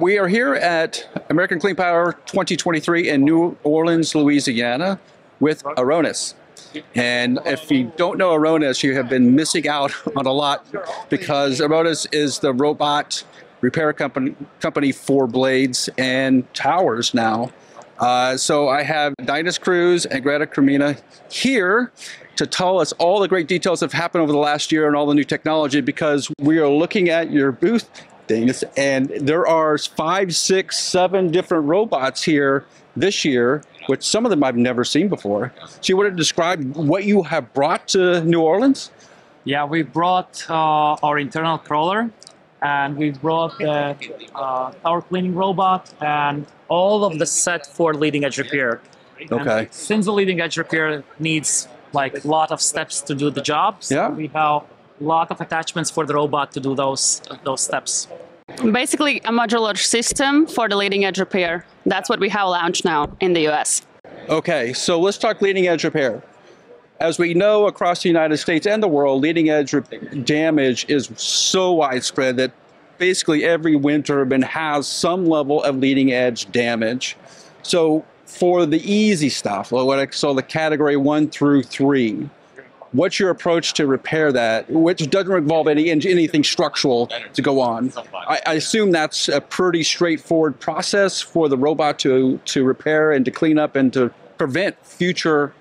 We are here at American Clean Power 2023 in New Orleans, Louisiana with Aerones. And if you don't know Aerones, you have been missing out on a lot because Aerones is the robot repair company, company for blades and towers now. Uh, so I have Dainis Kruze and Greta Krumina here to tell us all the great details that have happened over the last year and all the new technology because we are looking at your booth things. And there are five, six, seven different robots here this year, which some of them I've never seen before. So you want to describe what you have brought to New Orleans? Yeah, we brought uh, our internal crawler and we brought the uh, tower cleaning robot and all of the set for leading edge repair. Okay. And since the leading edge repair needs like a lot of steps to do the job, so Yeah. we have lot of attachments for the robot to do those those steps. Basically, a modular system for the leading edge repair. That's what we have launched now in the US. Okay, so let's talk leading edge repair. As we know across the United States and the world, leading edge re- damage is so widespread that basically every wind turbine has some level of leading edge damage. So for the easy stuff, or what I call the category one through three, what's your approach to repair that, which doesn't involve any anything structural to go on? I, I assume that's a pretty straightforward process for the robot to to repair and to clean up and to prevent future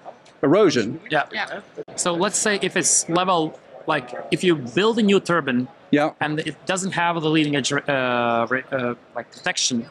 erosion. Yeah. Yeah. So let's say if it's level like if you build a new turbine Yeah. and it doesn't have the leading edge uh, re- uh, like protection.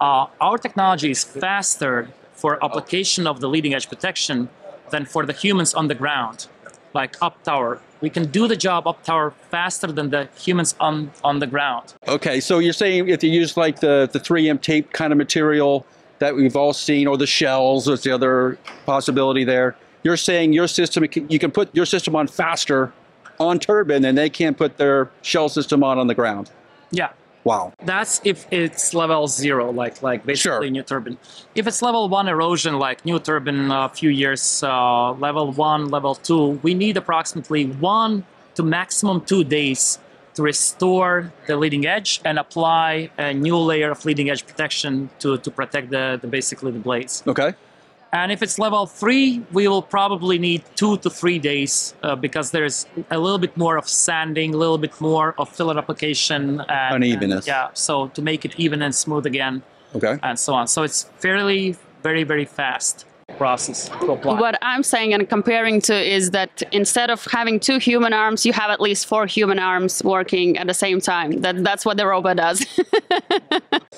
Uh, our technology is faster for application of the leading edge protection than for the humans on the ground, like up tower. We can do the job up tower faster than the humans on, on the ground. Okay, so you're saying if you use like the, the 3M tape kind of material that we've all seen, or the shells, is the other possibility there. You're saying your system, you can put your system on faster on turbine than they can put their shell system on on the ground. Yeah, Wow. That's if it's level zero, like like basically Sure. new turbine. If it's level one erosion, like new turbine, a few years, uh, level one, level two, we need approximately one to maximum two days to restore the leading edge and apply a new layer of leading edge protection to, to protect the, the basically the blades. Okay. And if it's level three, we will probably need two to three days uh, because there's a little bit more of sanding, a little bit more of filler application, and, Unevenness. and, yeah, so to make it even and smooth again, Okay. and so on. So it's fairly, very, very fast process to apply. What I'm saying and comparing to is that instead of having two human arms, you have at least four human arms working at the same time. That, that's what the robot does.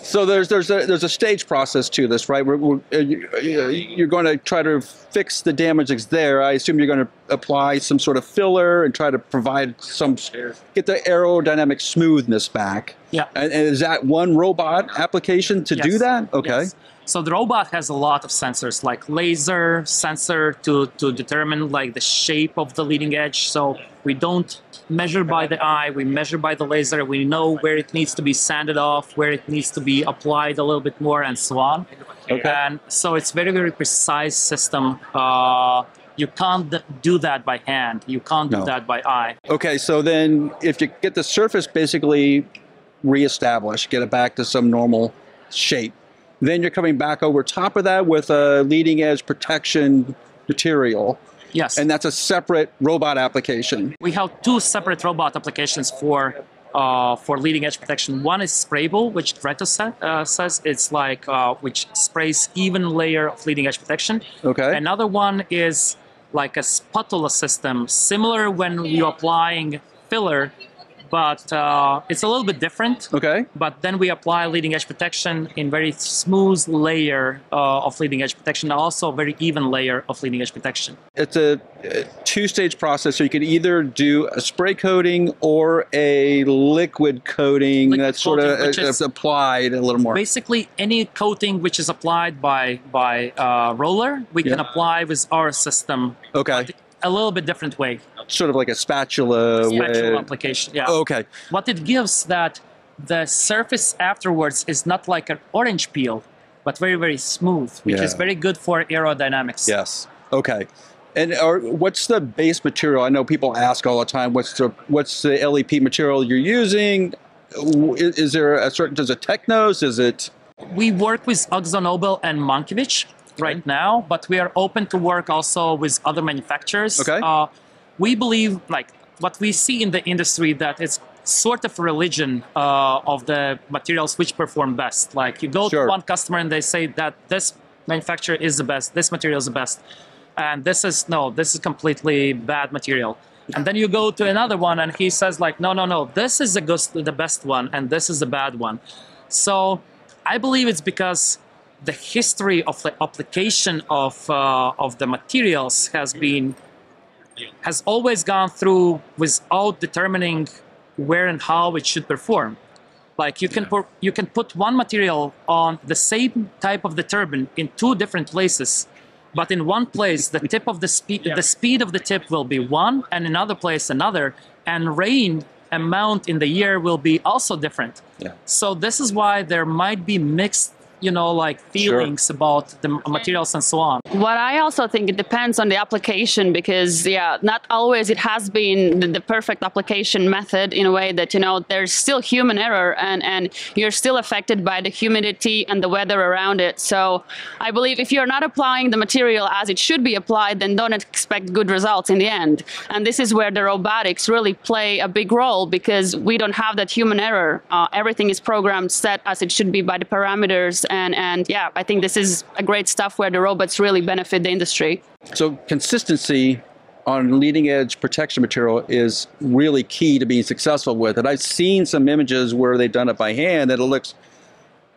So there's there's a there's a stage process to this, right? We're, we're, uh, you- uh, you're going to try to fix the damage that's there. I assume you're going to apply some sort of filler and try to provide some get the aerodynamic smoothness back. Yeah. And, and is that one robot application to do that? Okay. Yes. So the robot has a lot of sensors, like laser sensor to, to determine like the shape of the leading edge. So we don't measure by the eye, we measure by the laser. We know where it needs to be sanded off, where it needs to be applied a little bit more, and so on. Okay. And so it's very very precise system. Uh, you can't do that by hand. You can't do No. that by eye. Okay. So then, if you get the surface basically reestablished, get it back to some normal shape, then you're coming back over top of that with a leading edge protection material. Yes. and that's a separate robot application. We have two separate robot applications for uh, for leading edge protection. One is sprayable, which Greta sa- uh, says it's like uh, which sprays even layer of leading edge protection. Okay. Another one is like a spatula system, similar when you're applying filler, but uh, it's a little bit different. Okay. But then we apply leading edge protection in very smooth layer uh, of leading edge protection, also very even layer of leading edge protection. It's a, a two-stage process. So you can either do a spray coating or a liquid coating Liquid that's sort of coating, which uh, is- applied a little more. Basically, any coating which is applied by by uh, roller, we can apply with our system Okay. A little bit different way. Sort of like a spatula. Spatula way. application, yeah. Oh, okay. What it gives that the surface afterwards is not like an orange peel, but very very smooth, which is very good for aerodynamics. Yes. Okay. And are, what's the base material? I know people ask all the time, what's the what's the LEP material you're using? is, is there a certain? Does it Technos? Is it? We work with AkzoNobel and Mankiewicz right now, but we are open to work also with other manufacturers. Okay. Uh, we believe, like what we see in the industry, that it's sort of religion uh, of the materials which perform best. Like you go Sure. to one customer and they say that this manufacturer is the best, this material is the best, and this is no, this is completely bad material. And then you go to another one and he says like, no, no, no, this is the the best one, and this is the bad one. So I believe it's because the history of the application of uh, of the materials has been has always gone through without determining where and how it should perform. Like you can put you can put one material on the same type of the turbine in two different places, but in one place the tip of the speed the speed of the tip will be one, and in another place another, and rain amount in the year will be also different. Yeah. So this is why there might be mixed, you know, like feelings about the materials and so on. What I also think it depends on the application because yeah, not always it has been the, the perfect application method in a way that you know there's still human error and and you're still affected by the humidity and the weather around it. So I believe if you're not applying the material as it should be applied, then don't expect good results in the end. And this is where the robotics really play a big role because we don't have that human error. Uh, everything is programmed set as it should be by the parameters and and yeah, I think this is a great stuff where the robots really benefit the industry. So consistency on leading edge protection material is really key to being successful with it. I've seen some images where they've done it by hand and it looks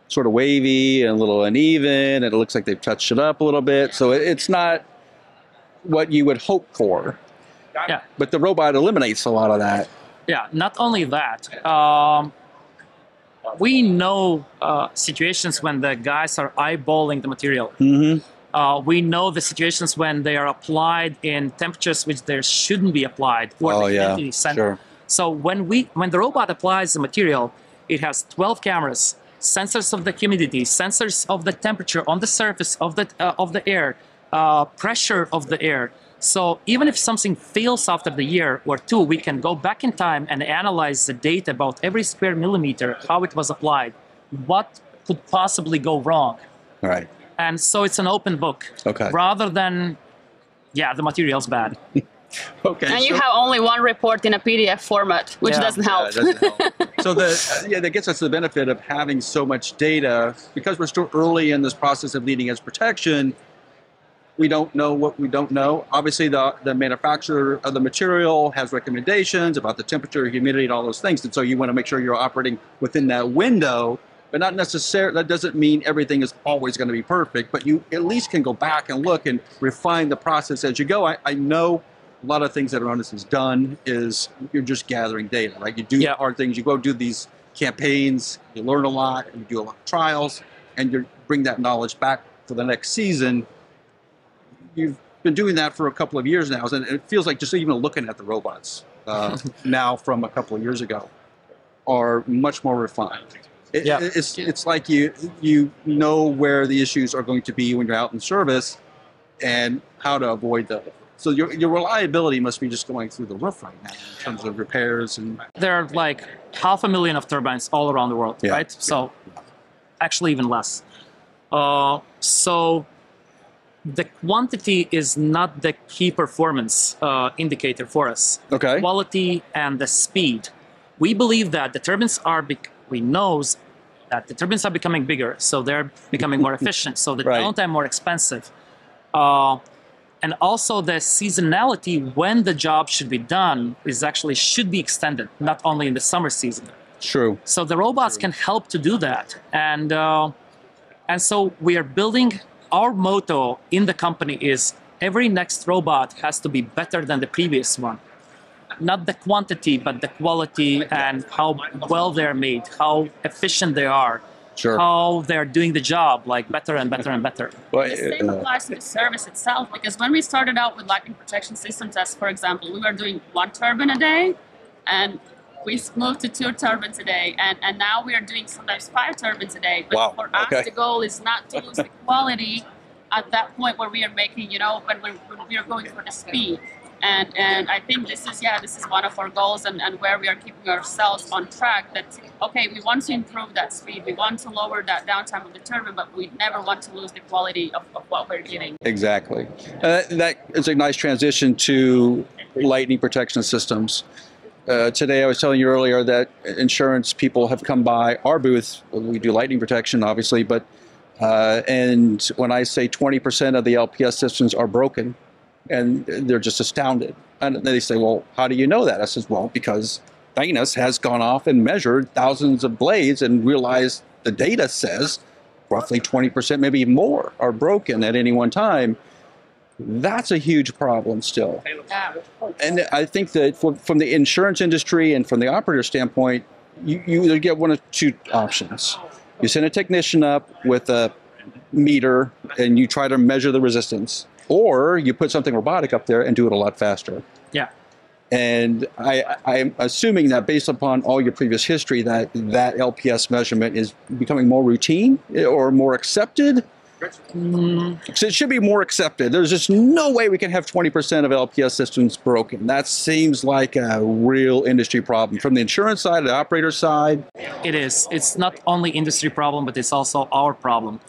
sort of wavy and a little uneven and it looks like they've touched it up a little bit. So it's not what you would hope for. Yeah. But the robot eliminates a lot of that. Yeah, not only that, um, we know uh, situations when the guys are eyeballing the material. Mm-hmm. Uh, we know the situations when they are applied in temperatures which they shouldn't be applied. or Oh the yeah, center. sure. So when we when the robot applies the material, it has 12 cameras, sensors of the humidity, sensors of the temperature on the surface of the uh, of the air, uh, pressure of the air. So even if something fails after the year or two, we can go back in time and analyze the data about every square millimeter, how it was applied, what could possibly go wrong, Right. and so it's an open book. Okay. Rather than, yeah, the material's bad. Okay. And you have only one report in a PDF format, which Yeah. doesn't help. it doesn't help. so the uh, yeah, that gets us the benefit of having so much data because we're still early in this process of leading edge protection. We don't know what we don't know. Obviously, the the manufacturer of the material has recommendations about the temperature, humidity, and all those things, and so you want to make sure you're operating within that window. But not necessarily. That doesn't mean everything is always going to be perfect. But you at least can go back and look and refine the process as you go. I, I know a lot of things that Aerones has done is you're just gathering data, right? You do Yeah. hard things. You go do these campaigns. You learn a lot. You do a lot of trials, and you bring that knowledge back for the next season. You've been doing that for a couple of years now, and it feels like just even looking at the robots uh, now from a couple of years ago are much more refined. It, Yeah. It's it's like you you know where the issues are going to be when you're out in service, and how to avoid them. So your, your reliability must be just going through the roof right now in terms of repairs and there are like half a million of turbines all around the world, Yeah. right? So actually even less. Uh, so the quantity is not the key performance uh, indicator for us. okay. Quality and the speed. We believe that the turbines are. Bec- we knows that the turbines are becoming bigger, so they're becoming more efficient. So the Right. downtime more expensive. Uh, and also the seasonality when the job should be done is actually should be extended, not only in the summer season. True. So the robots can help to do that, and uh, and so we are building. Our motto in the company is every next robot has to be better than the previous one. Not the quantity, but the quality and how well they're made, how efficient they are, Sure. how they're doing the job, like better and better and better. Well, The same uh, applies to the service itself because when we started out with lightning protection systems, as for example, we were doing one turbine a day, and we moved to two turbines a day, and, and now we are doing sometimes five turbines a day. But Wow, for us, okay. the goal is not to lose the quality at that point where we are making, you know, when we're, when we are going for the speed. And and I think this is yeah this is one of our goals and, and where we are keeping ourselves on track. That okay we want to improve that speed, we want to lower that downtime of the turbine, but we never want to lose the quality of, of what we're giving. Exactly. Uh, that is a nice transition to lightning protection systems. Uh, today, I was telling you earlier that insurance people have come by our booth. We do lightning protection, obviously, but uh, and when I say 20% of the LPS systems are broken, and they're just astounded. And they say, "Well, how do you know that?" I says, "Well, because Dainis has gone off and measured thousands of blades and realized the data says roughly 20%, maybe more, are broken at any one time." That's a huge problem still. And I think that from, from the insurance industry and from the operator standpoint, you, you get one of two options. You send a technician up with a meter and you try to measure the resistance, or you put something robotic up there and do it a lot faster. Yeah. And I, I'm assuming that based upon all your previous history, that that LPS measurement is becoming more routine eh, or more accepted. Mm. So it should be more accepted. There's just no way we can have 20% of LPS systems broken. That seems like a real industry problem from the insurance side, the operator side. It is. It's not only industry problem, but it's also our problem.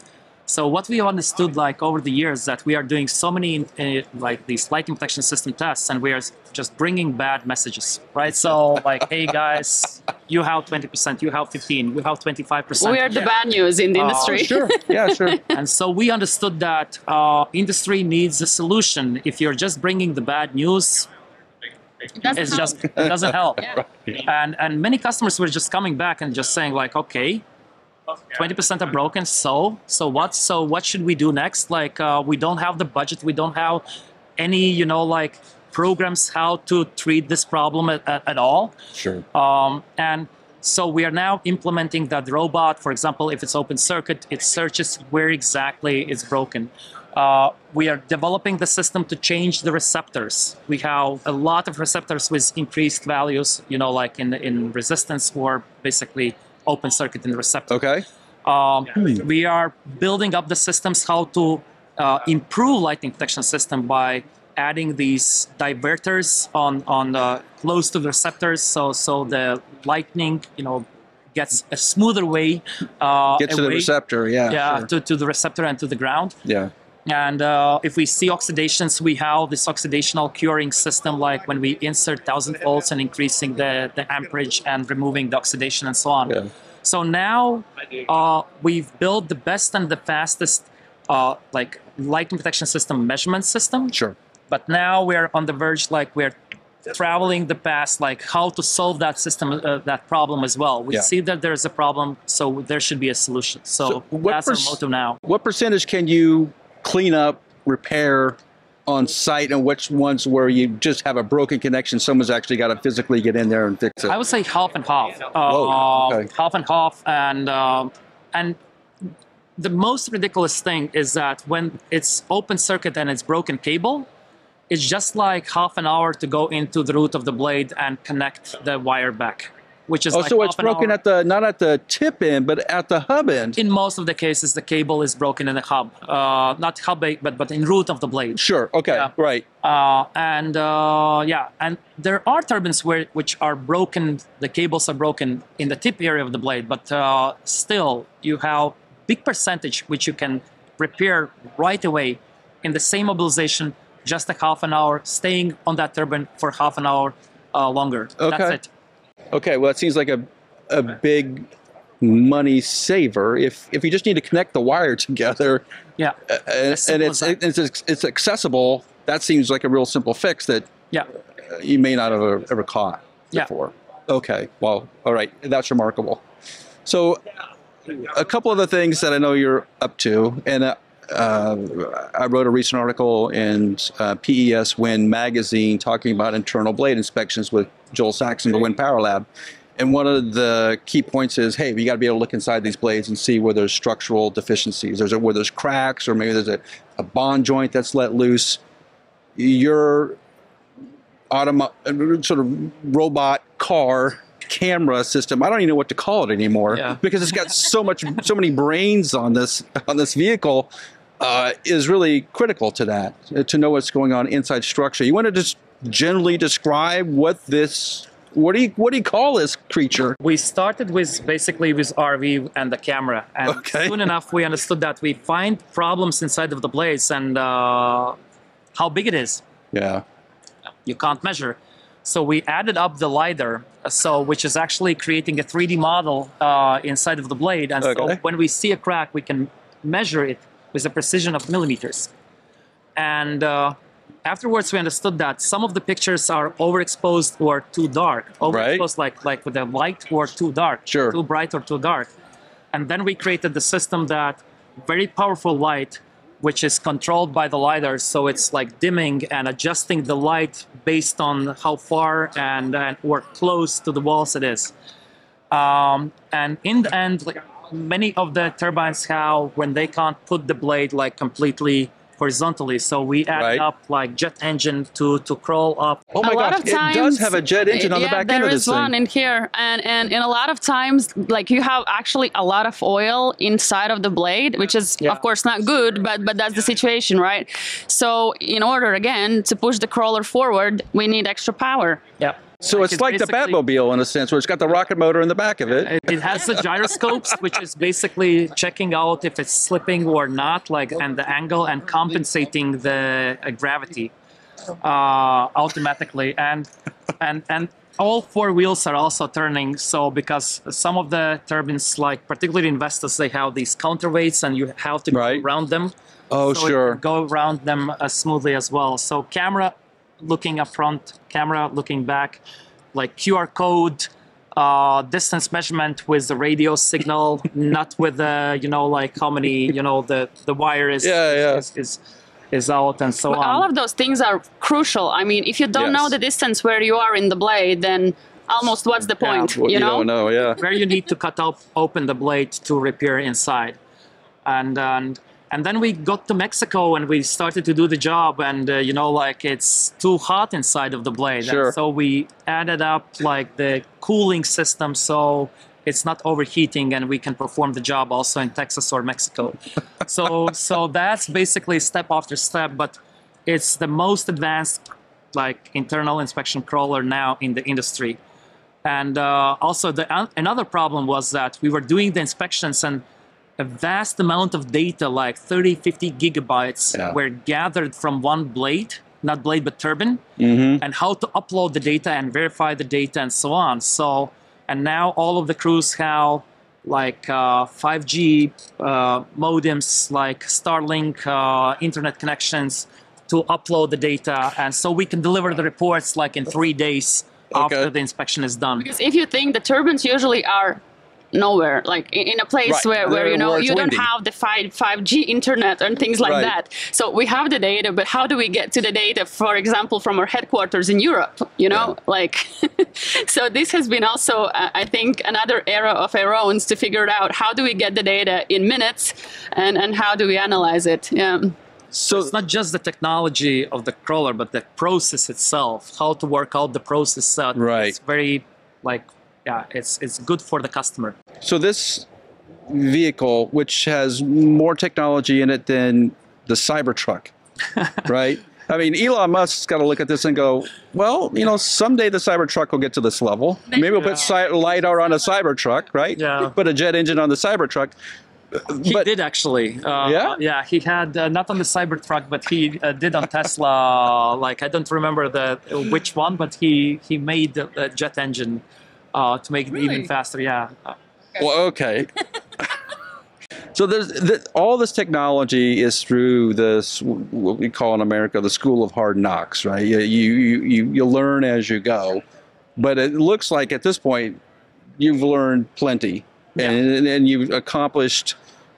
So what we understood like over the years that we are doing so many uh, like these lightning protection system tests, and we are just bringing bad messages, right? So like, hey guys, you have 20%, you have 15, you have 25%. We are the bad news in the Oh, industry. Sure. Yeah, sure. And so we understood that uh, industry needs a solution. If you're just bringing the bad news, It it's help. just it doesn't help. Yeah. And and many customers were just coming back and just saying like, okay, 20% are broken. So so what? So what should we do next? Like uh, we don't have the budget. We don't have any you know like programs how to treat this problem at, at, at all. Sure. Um, and so we are now implementing that robot. For example, if it's open circuit, it searches where exactly it's broken. Uh, we are developing the system to change the receptors. We have a lot of receptors with increased values, you know, like in in resistance or basically open circuit in the receptor. Okay. Um, we are building up the systems how to uh, improve lightning protection system by adding these diverters on on uh, close to the receptors, so so the lightning, you know, gets a smoother way. Uh, Get to the receptor. Yeah. Yeah, sure. to, to the receptor and to the ground. Yeah. And uh, if we see oxidations, we have this oxidational curing system, like when we insert 1000 volts and increasing the, the amperage and removing the oxidation and so on. Yeah. So now uh, we've built the best and the fastest uh, like lightning protection system measurement system. Sure. But now we're on the verge, like we're traveling the past, like how to solve that system, uh, that problem as well. We Yeah. see that there's a problem, so there should be a solution. So, So what that's our motto now. What percentage can you clean up, repair on site, and which ones where you just have a broken connection? Someone's actually got to physically get in there and fix it. I would say half and half. Uh, Whoa, okay. Half and half, and um and the most ridiculous thing is that when it's open circuit and it's broken cable, it's just like half an hour to go into the root of the blade and connect the wire back, which is oh, like so it's broken hour. at the not at the tip end, but at the hub end. in most of the cases, the cable is broken in the hub, uh, not hub, but but in root of the blade. Sure. Okay. Yeah. Right. Uh, and uh, yeah, and there are turbines where which are broken. The cables are broken in the tip area of the blade, but uh, still you have big percentage which you can repair right away in the same mobilization, just a half an hour, staying on that turbine for half an hour uh, longer. That's Okay. it. Okay. Well, it seems like a a big money saver if if you just need to connect the wire together Yeah, uh, and, and simple it's, as it's it's accessible. That seems like a real simple fix that yeah. uh, you may not have ever, ever caught Yeah. before. Okay, well, all right, that's remarkable. So, a couple of the things that I know you're up to, and uh, uh, I wrote a recent article in uh, PES Wind magazine talking about internal blade inspections with Joel Saxum, the Wind Power Lab. And one of the key points is, hey, we got to be able to look inside these blades and see where there's structural deficiencies. There's a, where there's cracks, or maybe there's a, a bond joint that's let loose. Your uh, sort of robot car camera system. I don't even know what to call it anymore Yeah. because it's got so much, so many brains on this on this vehicle. Uh, is really critical to that uh, to know what's going on inside structure. You want to just generally describe what this what do you what do you call this creature? We started with basically with RV and the camera, and Okay. soon enough we understood that we find problems inside of the blades and uh, how big it is. Yeah. you can't measure. So we added up the lidar, so which is actually creating a 3D model uh, inside of the blade, and so when we see a crack, we can measure it with a precision of millimeters. And uh, afterwards, we understood that some of the pictures are overexposed or too dark. Overexposed, like like with the light or too dark, Sure. too bright or too dark. And then we created the system that very powerful light, which is controlled by the lidar. So it's like dimming and adjusting the light based on how far and, and or close to the walls it is. Um, and in the end, like many of the turbines have when they can't put the blade like completely horizontally. So we add Right. up like jet engine to to crawl up. Oh my a gosh, of it does have a jet engine on yeah, the back there end of is this one thing. in here, and and in a lot of times, like you have actually a lot of oil inside of the blade, which is Yeah. of course not good, but but that's the situation, right? So in order again to push the crawler forward, we need extra power. Yeah. So it's like the Batmobile in a sense, where it's got the rocket motor in the back of it. It, has the gyroscopes, which is basically checking out if it's slipping or not, like and the angle and compensating the uh, gravity uh, automatically. And and and all four wheels are also turning. So because some of the turbines, like particularly in Vestas, they have these counterweights, and you have to Right. go around them. Oh, so sure. go around them uh, smoothly as well. So camera looking up front, camera looking back, like QR code, uh, distance measurement with the radio signal, not with the you know like how many you know the the wire is Yeah, yeah. is, is is out and so But on. all of those things are crucial. I mean, if you don't know the distance where you are in the blade, then almost what's the point? Well, you know? don't know, yeah. where you need to cut up open the blade to repair inside and and and then we got to mexico and we started to do the job and uh, you know like it's too hot inside of the blade. Sure. and so we added up like the cooling system so it's not overheating and we can perform the job also in texas or mexico. So so that's basically step after step but it's the most advanced like internal inspection crawler now in the industry. And uh, also, the an- another problem was that we were doing the inspections and a vast amount of data, like 30, 50 gigabytes, Yeah. were gathered from one blade, not blade, but turbine, Mm-hmm. and how to upload the data and verify the data and so on. So, and now all of the crews have like uh, 5G uh, modems, like Starlink uh, internet connections to upload the data. And so we can deliver the reports like in three days Okay. after the inspection is done. Because if you think the turbines usually are nowhere, like in, in a place Right. where, where They're you know where it's you don't have the five five G internet and things like Right. that. So we have the data, but how do we get to the data? For example, from our headquarters in Europe, you know, like. so this has been also, uh, I think, another era of our own to figure out how do we get the data in minutes, and and how do we analyze it? Yeah. So it's not just the technology of the crawler, but the process itself, how to work out the process. Uh, Right. It's very, like, yeah, it's it's good for the customer. So this vehicle, which has more technology in it than the Cybertruck, right? I mean, Elon Musk's got to look at this and go, well, you know, someday the Cybertruck will get to this level. Maybe we'll put cy- lidar on a Cybertruck, right? Yeah. Put a jet engine on the Cybertruck. He But- did actually. Uh, Yeah? Yeah, he had uh, not on the Cybertruck, but he uh, did on Tesla. like I don't remember the which one, but he he made the jet engine uh, to make it even faster. Yeah. Well, okay. so there's th- all this technology is through this what we call in America the school of hard knocks, right? You you you, you learn as you go, but it looks like at this point you've learned plenty, and and you've accomplished.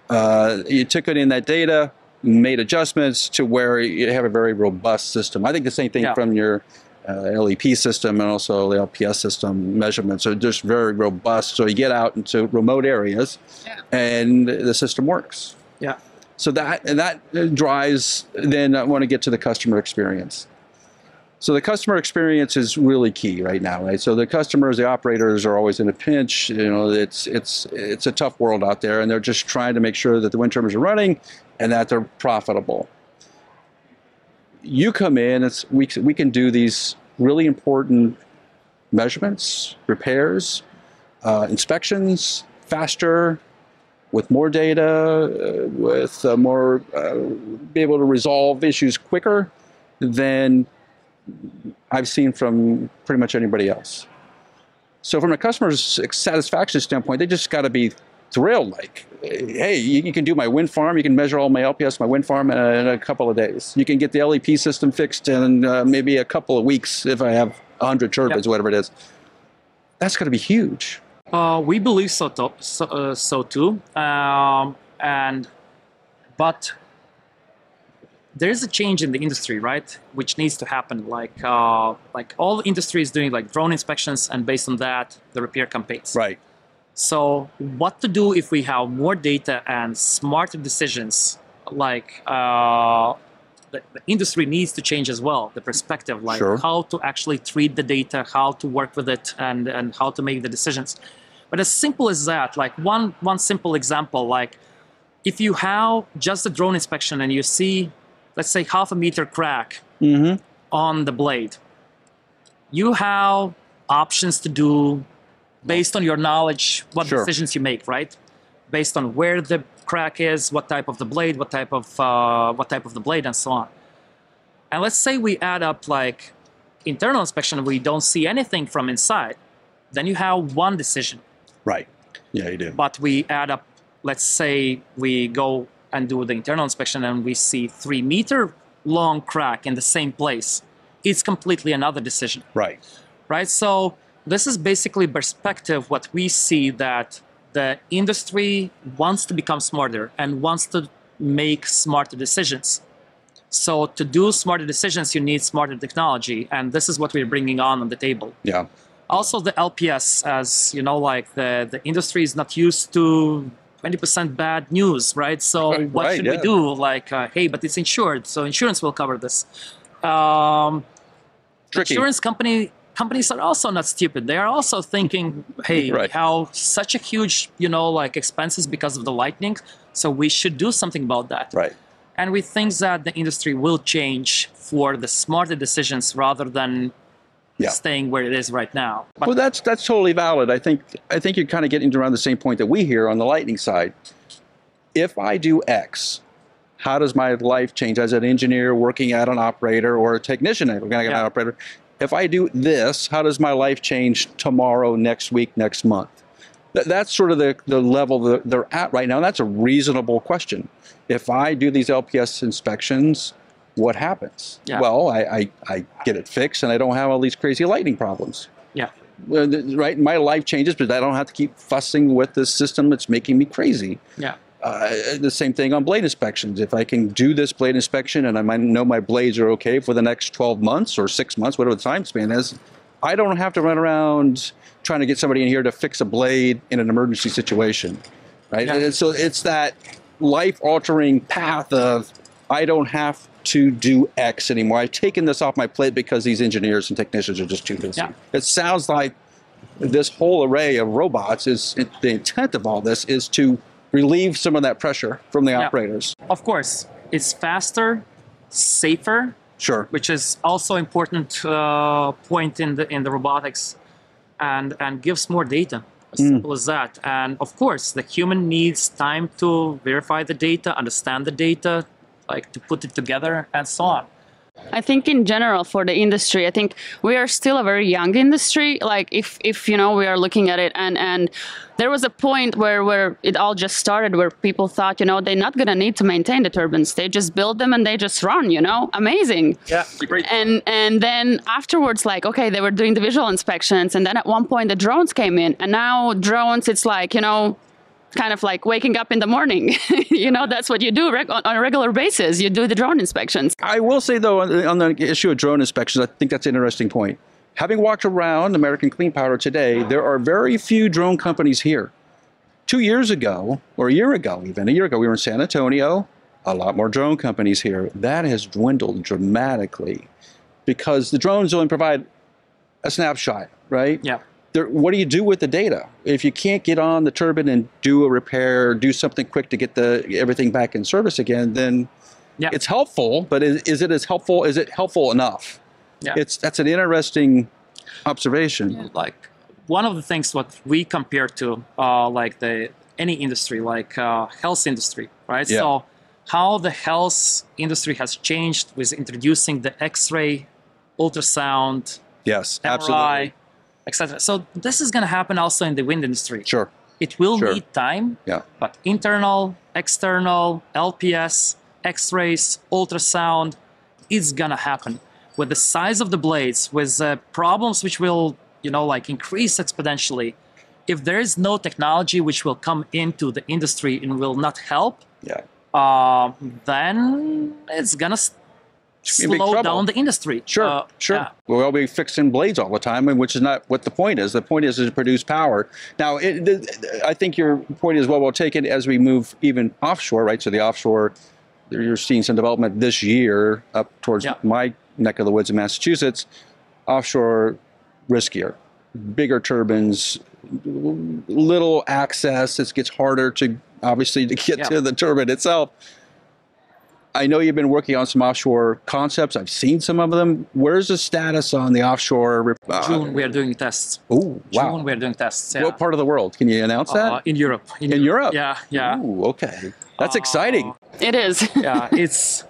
Uh, you took it in that data, made adjustments to where you have a very robust system. I think the same thing Yeah. from your uh, LEP system and also the LPS system measurements are just very robust. So you get out into remote areas, Yeah. and the system works. yeah. So that and that drives. Then I want to get to the customer experience. So the customer experience is really key right now, right? So the customers, the operators are always in a pinch. You know, it's it's it's a tough world out there, and they're just trying to make sure that the wind turbines are running and that they're profitable. You come in, it's we we can do these really important measurements, repairs, uh, inspections faster, with more data, uh, with uh, more uh, be able to resolve issues quicker than I've seen from pretty much anybody else. So from a customer's satisfaction standpoint, they just got to be thrilled. Like, hey, you, can do my wind farm. You can measure all my LPS, my wind farm in a, in a couple of days. You can get the LEP system fixed in uh, maybe a couple of weeks if I have 100 turbines, Yep. whatever it is. That's going to be huge. Uh, we believe so, to, so, uh, so too. Um, and but there's a change in the industry, right? Which needs to happen. Like uh, like all industry is doing like drone inspections, and based on that, the repair campaigns. Right. So, what to do if we have more data and smarter decisions? Like, uh, the, the industry needs to change as well. The perspective, like Sure. how to actually treat the data, how to work with it, and and how to make the decisions. But as simple as that, like one one simple example, like if you have just a drone inspection and you see, let's say, half a meter crack Mm-hmm. on the blade. You have options to do based on your knowledge what Sure. decisions you make, right? Based on where the crack is, what type of the blade, what type of uh, what type of the blade, and so on. And let's say we add up like internal inspection, we don't see anything from inside. Then you have one decision. Right. Yeah, you do. But we add up, let's say we go and do the internal inspection and we see three meter long crack in the same place. It's completely another decision, Right. right? So this is basically perspective what we see that the industry wants to become smarter and wants to make smarter decisions. So to do smarter decisions, you need smarter technology, and this is what we're bringing on on the table Yeah. also the lps as you know like the the industry is not used to 20% bad news right so Right, what right, should yeah. we do like uh, hey but it's insured so insurance will cover this um, Tricky. insurance company companies are also not stupid they are also thinking hey Right. how such a huge you know like expenses because of the lightning so we should do something about that Right. and we think that the industry will change for the smarter decisions rather than Yeah. staying where it is right now but Well, that's that's totally valid. I think I think you're kind of getting around the same point that we hear on the lightning side. If I do X, how does my life change as an engineer working at an operator or a technician working at an Yeah. operator? If I do this, how does my life change tomorrow, next week, next month? Th- That's sort of the, the level that they're at right now. And that's a reasonable question. If I do these LPS inspections, what happens? Yeah. Well, I, I, I get it fixed and I don't have all these crazy lightning problems yeah right? My life changes, but I don't have to keep fussing with this system that's making me crazy. yeah Uh, the same thing on blade inspections. If I can do this blade inspection and I might know my blades are okay for the next 12 months or six months, whatever the time span is, I don't have to run around trying to get somebody in here to fix a blade in an emergency situation, right? Yeah. And so it's that life-altering path of I don't have to do X anymore. I've taken this off my plate because these engineers and technicians are just too busy. Yeah. It sounds like this whole array of robots is the intent of all this is to relieve some of that pressure from the Yeah. operators. Of course, it's faster, safer, Sure. which is also important uh, point in the in the robotics, and and gives more data. As Mm. simple as that. And of course, the human needs time to verify the data, understand the data, like to put it together, and so on. I think in general for the industry, I think we are still a very young industry. Like if if you know we are looking at it and and there was a point where where it all just started where people thought, you know, they're not gonna need to maintain the turbines. They just build them and they just run, you know? Amazing. Yeah, great. And and then afterwards, like, okay, they were doing the visual inspections, and then at one point the drones came in, and now drones, it's like, you know, kind of like waking up in the morning. you know, that's what you do reg- on on a regular basis. You do the drone inspections. I will say though, on the, on the issue of drone inspections, I think that's an interesting point. Having walked around American Clean Power today, there are very few drone companies here. Two years ago, or a year ago, even a year ago, we were in San Antonio. A lot more drone companies here. That has dwindled dramatically because the drones only provide a snapshot, right? Yeah. There, what do you do with the data if you can't get on the turbine and do a repair, do something quick to get the everything back in service again? Then Yeah. It's helpful, but is, is it as helpful? Is it helpful enough? Yeah. It's that's an interesting observation. like one of the things what we compare to uh, like the any industry like uh, health industry right Yeah. so how the health industry has changed with introducing the x-ray ultrasound Yes, mri absolutely. Etc so this is going to happen also in the wind industry Sure. it will Sure. need time Yeah. but internal external lps x-rays ultrasound is gonna happen with the size of the blades with uh, problems which will you know like increase exponentially if there is no technology which will come into the industry and will not help Yeah. uh, then it's in big slow down the industry Sure, Uh, sure. yeah. We'll be fixing blades all the time, and which is not what the point is. The point is to produce power. Now, it, the, I think your point is well well taken as we move even offshore, right? So the offshore, you're seeing some development this year up towards Yeah. my neck of the woods in Massachusetts. Offshore, riskier, bigger turbines, little access. It gets harder to obviously to get Yeah. to the turbine itself. I know you've been working on some offshore concepts. I've seen some of them. Where's the status on the offshore? Uh, June we are doing tests. Oh, wow. June we are doing tests. Yeah. What part of the world? Can you announce that? Uh, in Europe. In Europe? Yeah, yeah. Ooh, okay. That's Uh, exciting. It is. yeah, it's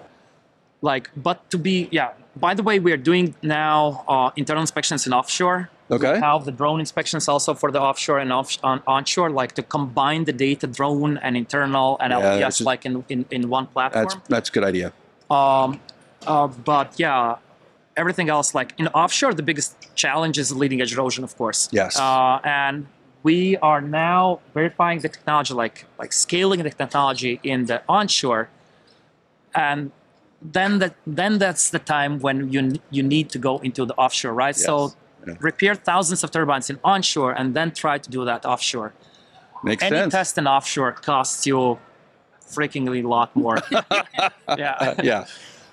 like, but to be, yeah. By the way, we are doing now uh, internal inspections in offshore. Okay. We have the drone inspections also for the offshore and off, on, onshore, like to combine the data drone and internal and Yeah, LPS like in, in, in one platform. That's that's a good idea. Um, uh, but yeah, everything else, like in offshore, the biggest challenge is leading edge erosion, of course. Yes. Uh, and we are now verifying the technology, like like scaling the technology in the onshore, and then that then that's the time when you you need to go into the offshore, right? So Yes. Yeah. repair thousands of turbines in onshore and then try to do that offshore. Makes Any sense. test in offshore costs you freakingly lot more. yeah. yeah.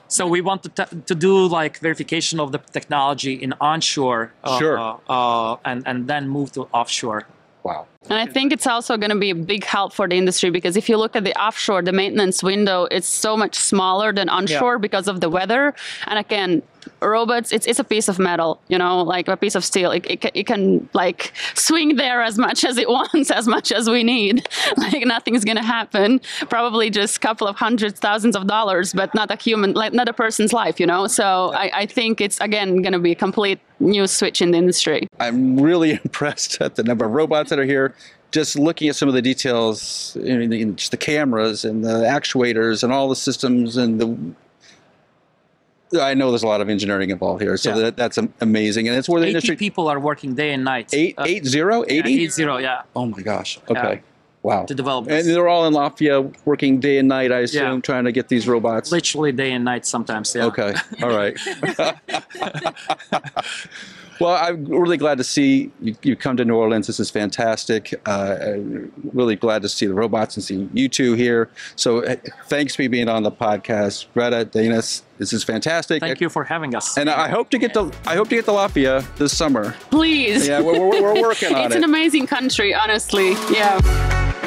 So we want to, t- to do like verification of the technology in onshore, uh, Sure. uh, uh, and and then move to offshore. Wow. And I think it's also going to be a big help for the industry because if you look at the offshore, the maintenance window it's so much smaller than onshore because of the weather. And again, robots, it's, it's a piece of metal, you know, like a piece of steel. It, it, it can like swing there as much as it wants, as much as we need. like nothing's going to happen. Probably just a couple of hundreds, thousands of dollars, but not a human, like not a person's life, you know. So I, I think it's again going to be a complete new switch in the industry. I'm really impressed at the number of robots that are here. Just looking at some of the details, in, in just the cameras and the actuators and all the systems and the. I know there's a lot of engineering involved here, so Yeah. that, that's amazing, and it's where the 80 industry people are working day and night. eight uh, eight zero yeah, eighty. eight zero, yeah, Oh my gosh! Okay, Yeah. wow. to develop And they're all in Latvia working day and night. I assume, Yeah. trying to get these robots. literally day and night sometimes. Yeah. Okay. All right. well, I'm really glad to see you, you come to New Orleans. This is fantastic. Uh, really glad to see the robots and see you two here. So, uh, thanks for being on the podcast, Greta, Dainis. This is fantastic. Thank you for having us. And I hope to get to I hope to get to Lafayette this summer. Please. Yeah, we're, we're, we're working on it's it. It's an amazing country, honestly. Yeah.